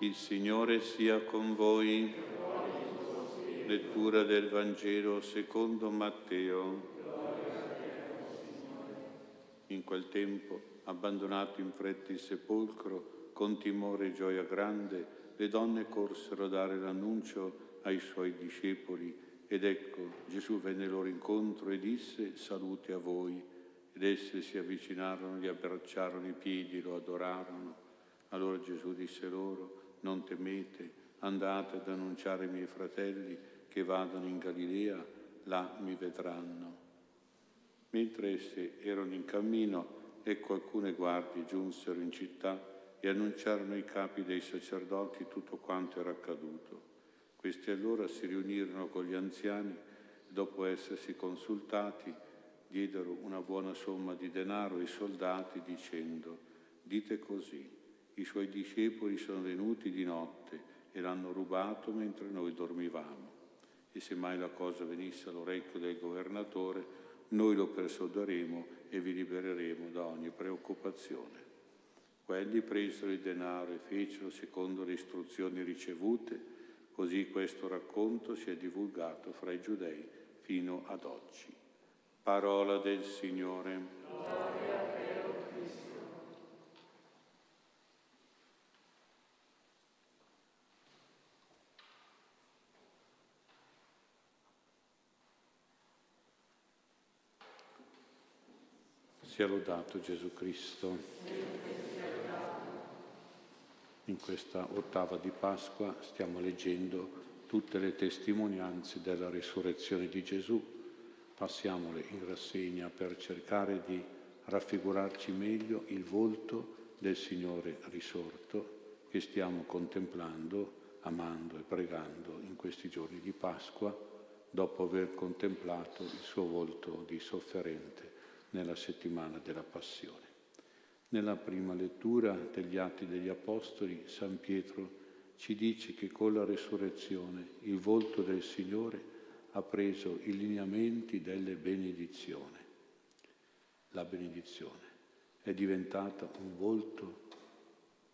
Il Signore sia con voi. Lettura del Vangelo secondo Matteo. In quel tempo, abbandonato in fretta il sepolcro, con timore e gioia grande, le donne corsero a dare l'annuncio ai suoi discepoli ed ecco Gesù venne loro incontro e disse salute a voi ed esse si avvicinarono, gli abbracciarono i piedi, lo adorarono. Allora Gesù disse loro non temete, andate ad annunciare ai miei fratelli che vadano in Galilea, là mi vedranno. Mentre essi erano in cammino, ecco alcune guardie giunsero in città e annunciarono ai capi dei sacerdoti tutto quanto era accaduto. Questi allora si riunirono con gli anziani e dopo essersi consultati diedero una buona somma di denaro ai soldati dicendo dite così i suoi discepoli sono venuti di notte e l'hanno rubato mentre noi dormivamo. E se mai la cosa venisse all'orecchio del governatore, noi lo persuaderemo e vi libereremo da ogni preoccupazione. Quelli presero il denaro e fecero secondo le istruzioni ricevute, così questo racconto si è divulgato fra i giudei fino ad oggi. Parola del Signore. Sia lodato Gesù Cristo. In questa ottava di Pasqua stiamo leggendo tutte le testimonianze della risurrezione di Gesù. Passiamole in rassegna per cercare di raffigurarci meglio il volto del Signore risorto che stiamo contemplando, amando e pregando in questi giorni di Pasqua, dopo aver contemplato il suo volto di sofferente nella settimana della Passione. Nella prima lettura degli Atti degli Apostoli, San Pietro ci dice che con la resurrezione il volto del Signore ha preso i lineamenti delle benedizioni. La benedizione è diventata un volto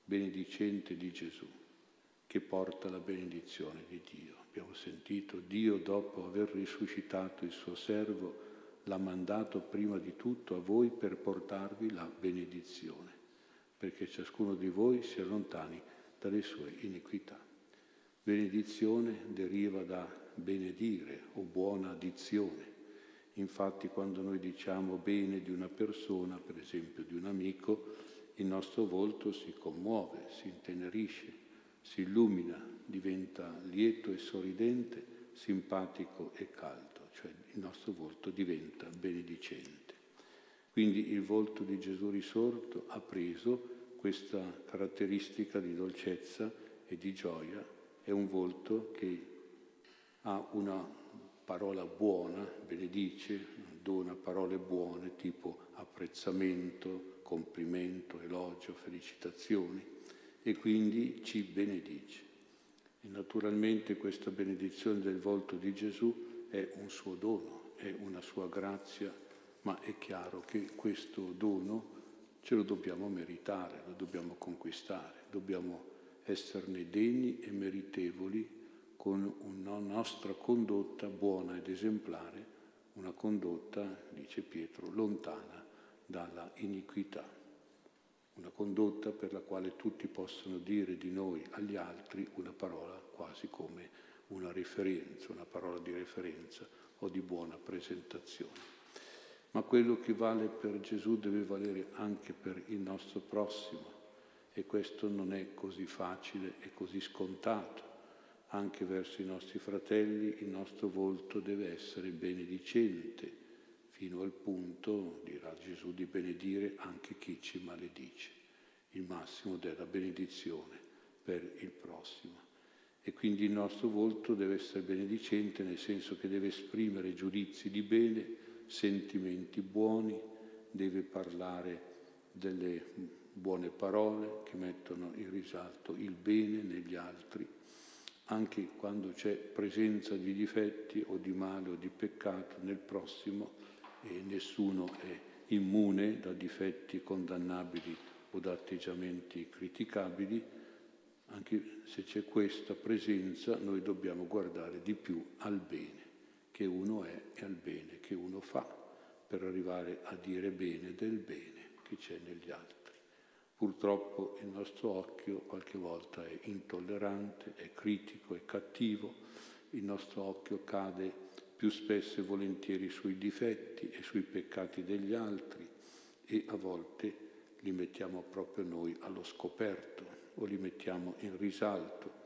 benedicente di Gesù che porta la benedizione di Dio. Abbiamo sentito Dio dopo aver risuscitato il suo servo l'ha mandato prima di tutto a voi per portarvi la benedizione, perché ciascuno di voi si allontani dalle sue iniquità. Benedizione deriva da benedire o buona addizione. Infatti quando noi diciamo bene di una persona, per esempio di un amico, il nostro volto si commuove, si intenerisce, si illumina, diventa lieto e sorridente, simpatico e caldo cioè il nostro volto diventa benedicente. Quindi il volto di Gesù risorto ha preso questa caratteristica di dolcezza e di gioia, è un volto che ha una parola buona, benedice, dona parole buone tipo apprezzamento, complimento, elogio, felicitazioni e quindi ci benedice. E naturalmente questa benedizione del volto di Gesù è un suo dono, è una sua grazia, ma è chiaro che questo dono ce lo dobbiamo meritare, lo dobbiamo conquistare, dobbiamo esserne degni e meritevoli con una nostra condotta buona ed esemplare, una condotta, dice Pietro, lontana dalla iniquità, una condotta per la quale tutti possono dire di noi agli altri una parola quasi come una riferenza, una parola di referenza o di buona presentazione. Ma quello che vale per Gesù deve valere anche per il nostro prossimo e questo non è così facile e così scontato. Anche verso i nostri fratelli il nostro volto deve essere benedicente, fino al punto, dirà Gesù, di benedire anche chi ci maledice, il massimo della benedizione per il prossimo e quindi il nostro volto deve essere benedicente nel senso che deve esprimere giudizi di bene, sentimenti buoni, deve parlare delle buone parole che mettono in risalto il bene negli altri, anche quando c'è presenza di difetti o di male o di peccato nel prossimo e nessuno è immune da difetti condannabili o da atteggiamenti criticabili, anche se c'è questa presenza, noi dobbiamo guardare di più al bene che uno è e al bene che uno fa per arrivare a dire bene del bene che c'è negli altri. Purtroppo il nostro occhio qualche volta è intollerante, è critico, è cattivo, il nostro occhio cade più spesso e volentieri sui difetti e sui peccati degli altri e a volte li mettiamo proprio noi allo scoperto o li mettiamo in risalto,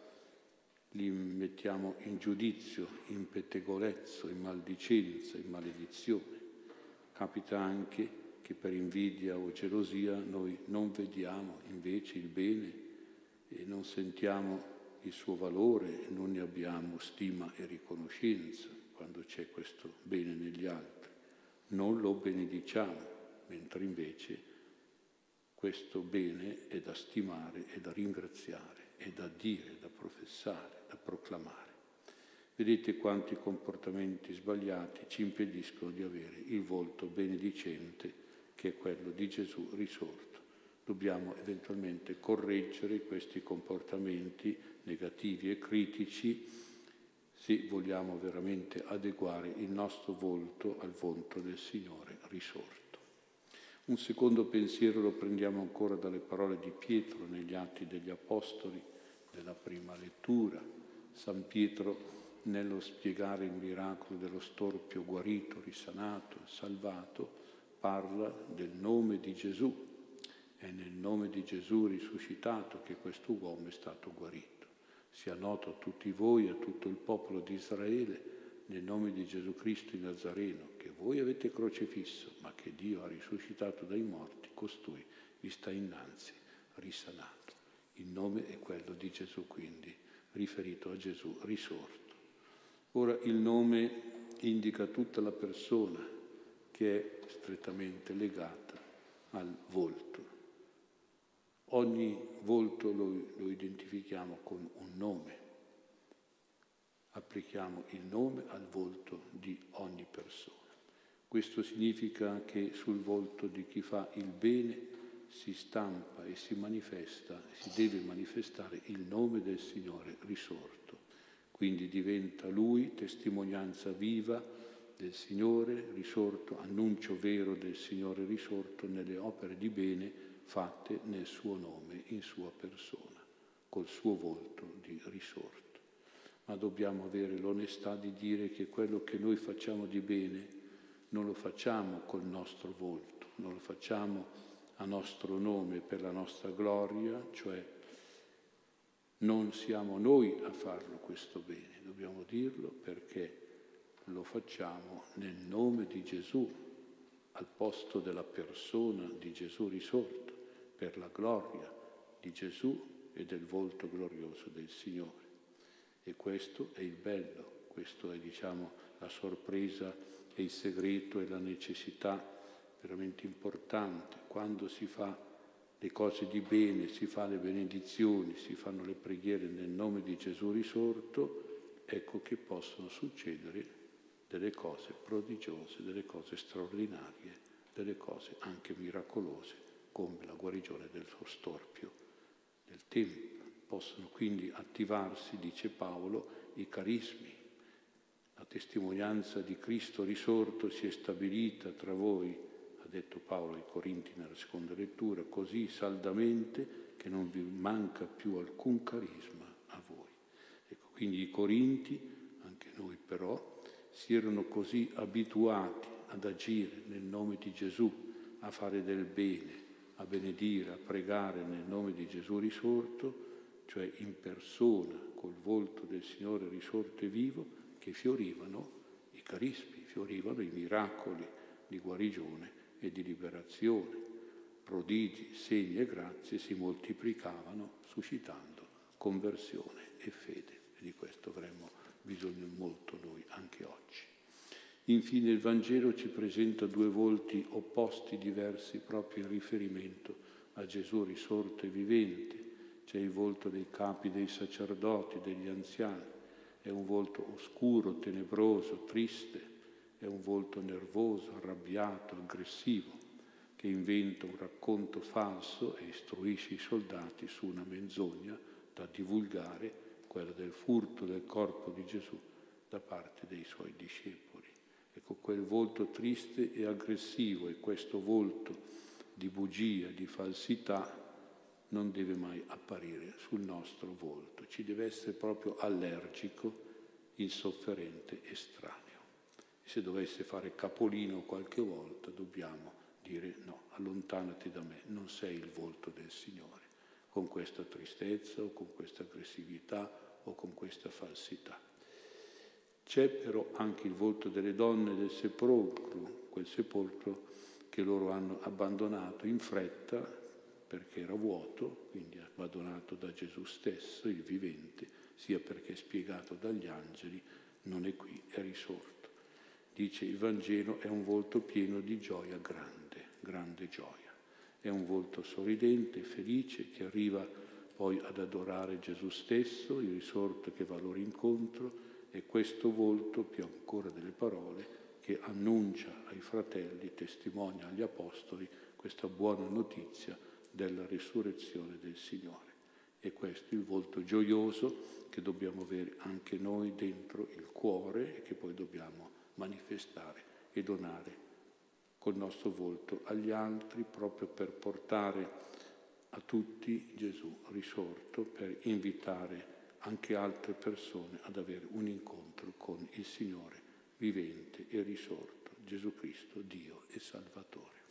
li mettiamo in giudizio, in pettegolezzo, in maldicenza, in maledizione. Capita anche che per invidia o gelosia noi non vediamo invece il bene e non sentiamo il suo valore, non ne abbiamo stima e riconoscenza quando c'è questo bene negli altri. Non lo benediciamo, mentre invece questo bene è da stimare, è da ringraziare, è da dire, da professare, da proclamare. Vedete quanti comportamenti sbagliati ci impediscono di avere il volto benedicente che è quello di Gesù risorto. Dobbiamo eventualmente correggere questi comportamenti negativi e critici se vogliamo veramente adeguare il nostro volto al volto del Signore risorto. Un secondo pensiero lo prendiamo ancora dalle parole di Pietro negli Atti degli Apostoli, della prima lettura. San Pietro nello spiegare il miracolo dello storpio guarito, risanato, salvato, parla del nome di Gesù. È nel nome di Gesù risuscitato che questo uomo è stato guarito. Sia noto a tutti voi, a tutto il popolo di Israele, nel nome di Gesù Cristo il Nazareno, voi avete crocefisso, ma che Dio ha risuscitato dai morti, costui vi sta innanzi, risanato. Il nome è quello di Gesù, quindi riferito a Gesù risorto. Ora il nome indica tutta la persona, che è strettamente legata al volto. Ogni volto lo, lo identifichiamo con un nome, applichiamo il nome al volto di ogni persona. Questo significa che sul volto di chi fa il bene si stampa e si manifesta, si deve manifestare il nome del Signore risorto. Quindi diventa Lui testimonianza viva del Signore risorto, annuncio vero del Signore risorto nelle opere di bene fatte nel suo nome, in sua persona, col suo volto di risorto. Ma dobbiamo avere l'onestà di dire che quello che noi facciamo di bene non lo facciamo col nostro volto, non lo facciamo a nostro nome per la nostra gloria, cioè non siamo noi a farlo questo bene, dobbiamo dirlo perché lo facciamo nel nome di Gesù, al posto della persona di Gesù risorto, per la gloria di Gesù e del volto glorioso del Signore. E questo è il bello, questo è diciamo la sorpresa e il segreto e la necessità veramente importante. Quando si fa le cose di bene, si fa le benedizioni, si fanno le preghiere nel nome di Gesù risorto, ecco che possono succedere delle cose prodigiose, delle cose straordinarie, delle cose anche miracolose, come la guarigione del suo storpio del Tempio. Possono quindi attivarsi, dice Paolo, i carismi. Testimonianza di Cristo risorto si è stabilita tra voi, ha detto Paolo ai Corinti nella seconda lettura, così saldamente che non vi manca più alcun carisma a voi. Ecco, quindi i Corinti, anche noi però, si erano così abituati ad agire nel nome di Gesù, a fare del bene, a benedire, a pregare nel nome di Gesù risorto, cioè in persona, col volto del Signore risorto e vivo, che fiorivano i carismi, fiorivano i miracoli di guarigione e di liberazione. Prodigi, segni e grazie si moltiplicavano suscitando conversione e fede. E di questo avremmo bisogno molto noi anche oggi. Infine il Vangelo ci presenta due volti opposti, diversi, proprio in riferimento a Gesù risorto e vivente. C'è il volto dei capi dei sacerdoti, degli anziani, è un volto oscuro, tenebroso, triste, è un volto nervoso, arrabbiato, aggressivo, che inventa un racconto falso e istruisce i soldati su una menzogna da divulgare, quella del furto del corpo di Gesù da parte dei suoi discepoli. Ecco, quel volto triste e aggressivo e questo volto di bugia, di falsità, non deve mai apparire sul nostro volto, ci deve essere proprio allergico, insofferente, estraneo. E se dovesse fare capolino qualche volta, dobbiamo dire no, allontanati da me, non sei il volto del Signore, con questa tristezza o con questa aggressività o con questa falsità. C'è però anche il volto delle donne del sepolcro, quel sepolcro che loro hanno abbandonato in fretta perché era vuoto, quindi abbandonato da Gesù stesso, il vivente, sia perché spiegato dagli angeli, non è qui, è risorto. Dice il Vangelo è un volto pieno di gioia grande, grande gioia. È un volto sorridente, felice, che arriva poi ad adorare Gesù stesso, il risorto che va loro incontro, è questo volto, più ancora delle parole, che annuncia ai fratelli, testimonia agli apostoli questa buona notizia della risurrezione del Signore. E questo è il volto gioioso che dobbiamo avere anche noi dentro il cuore e che poi dobbiamo manifestare e donare col nostro volto agli altri proprio per portare a tutti Gesù risorto, per invitare anche altre persone ad avere un incontro con il Signore vivente e risorto, Gesù Cristo, Dio e Salvatore.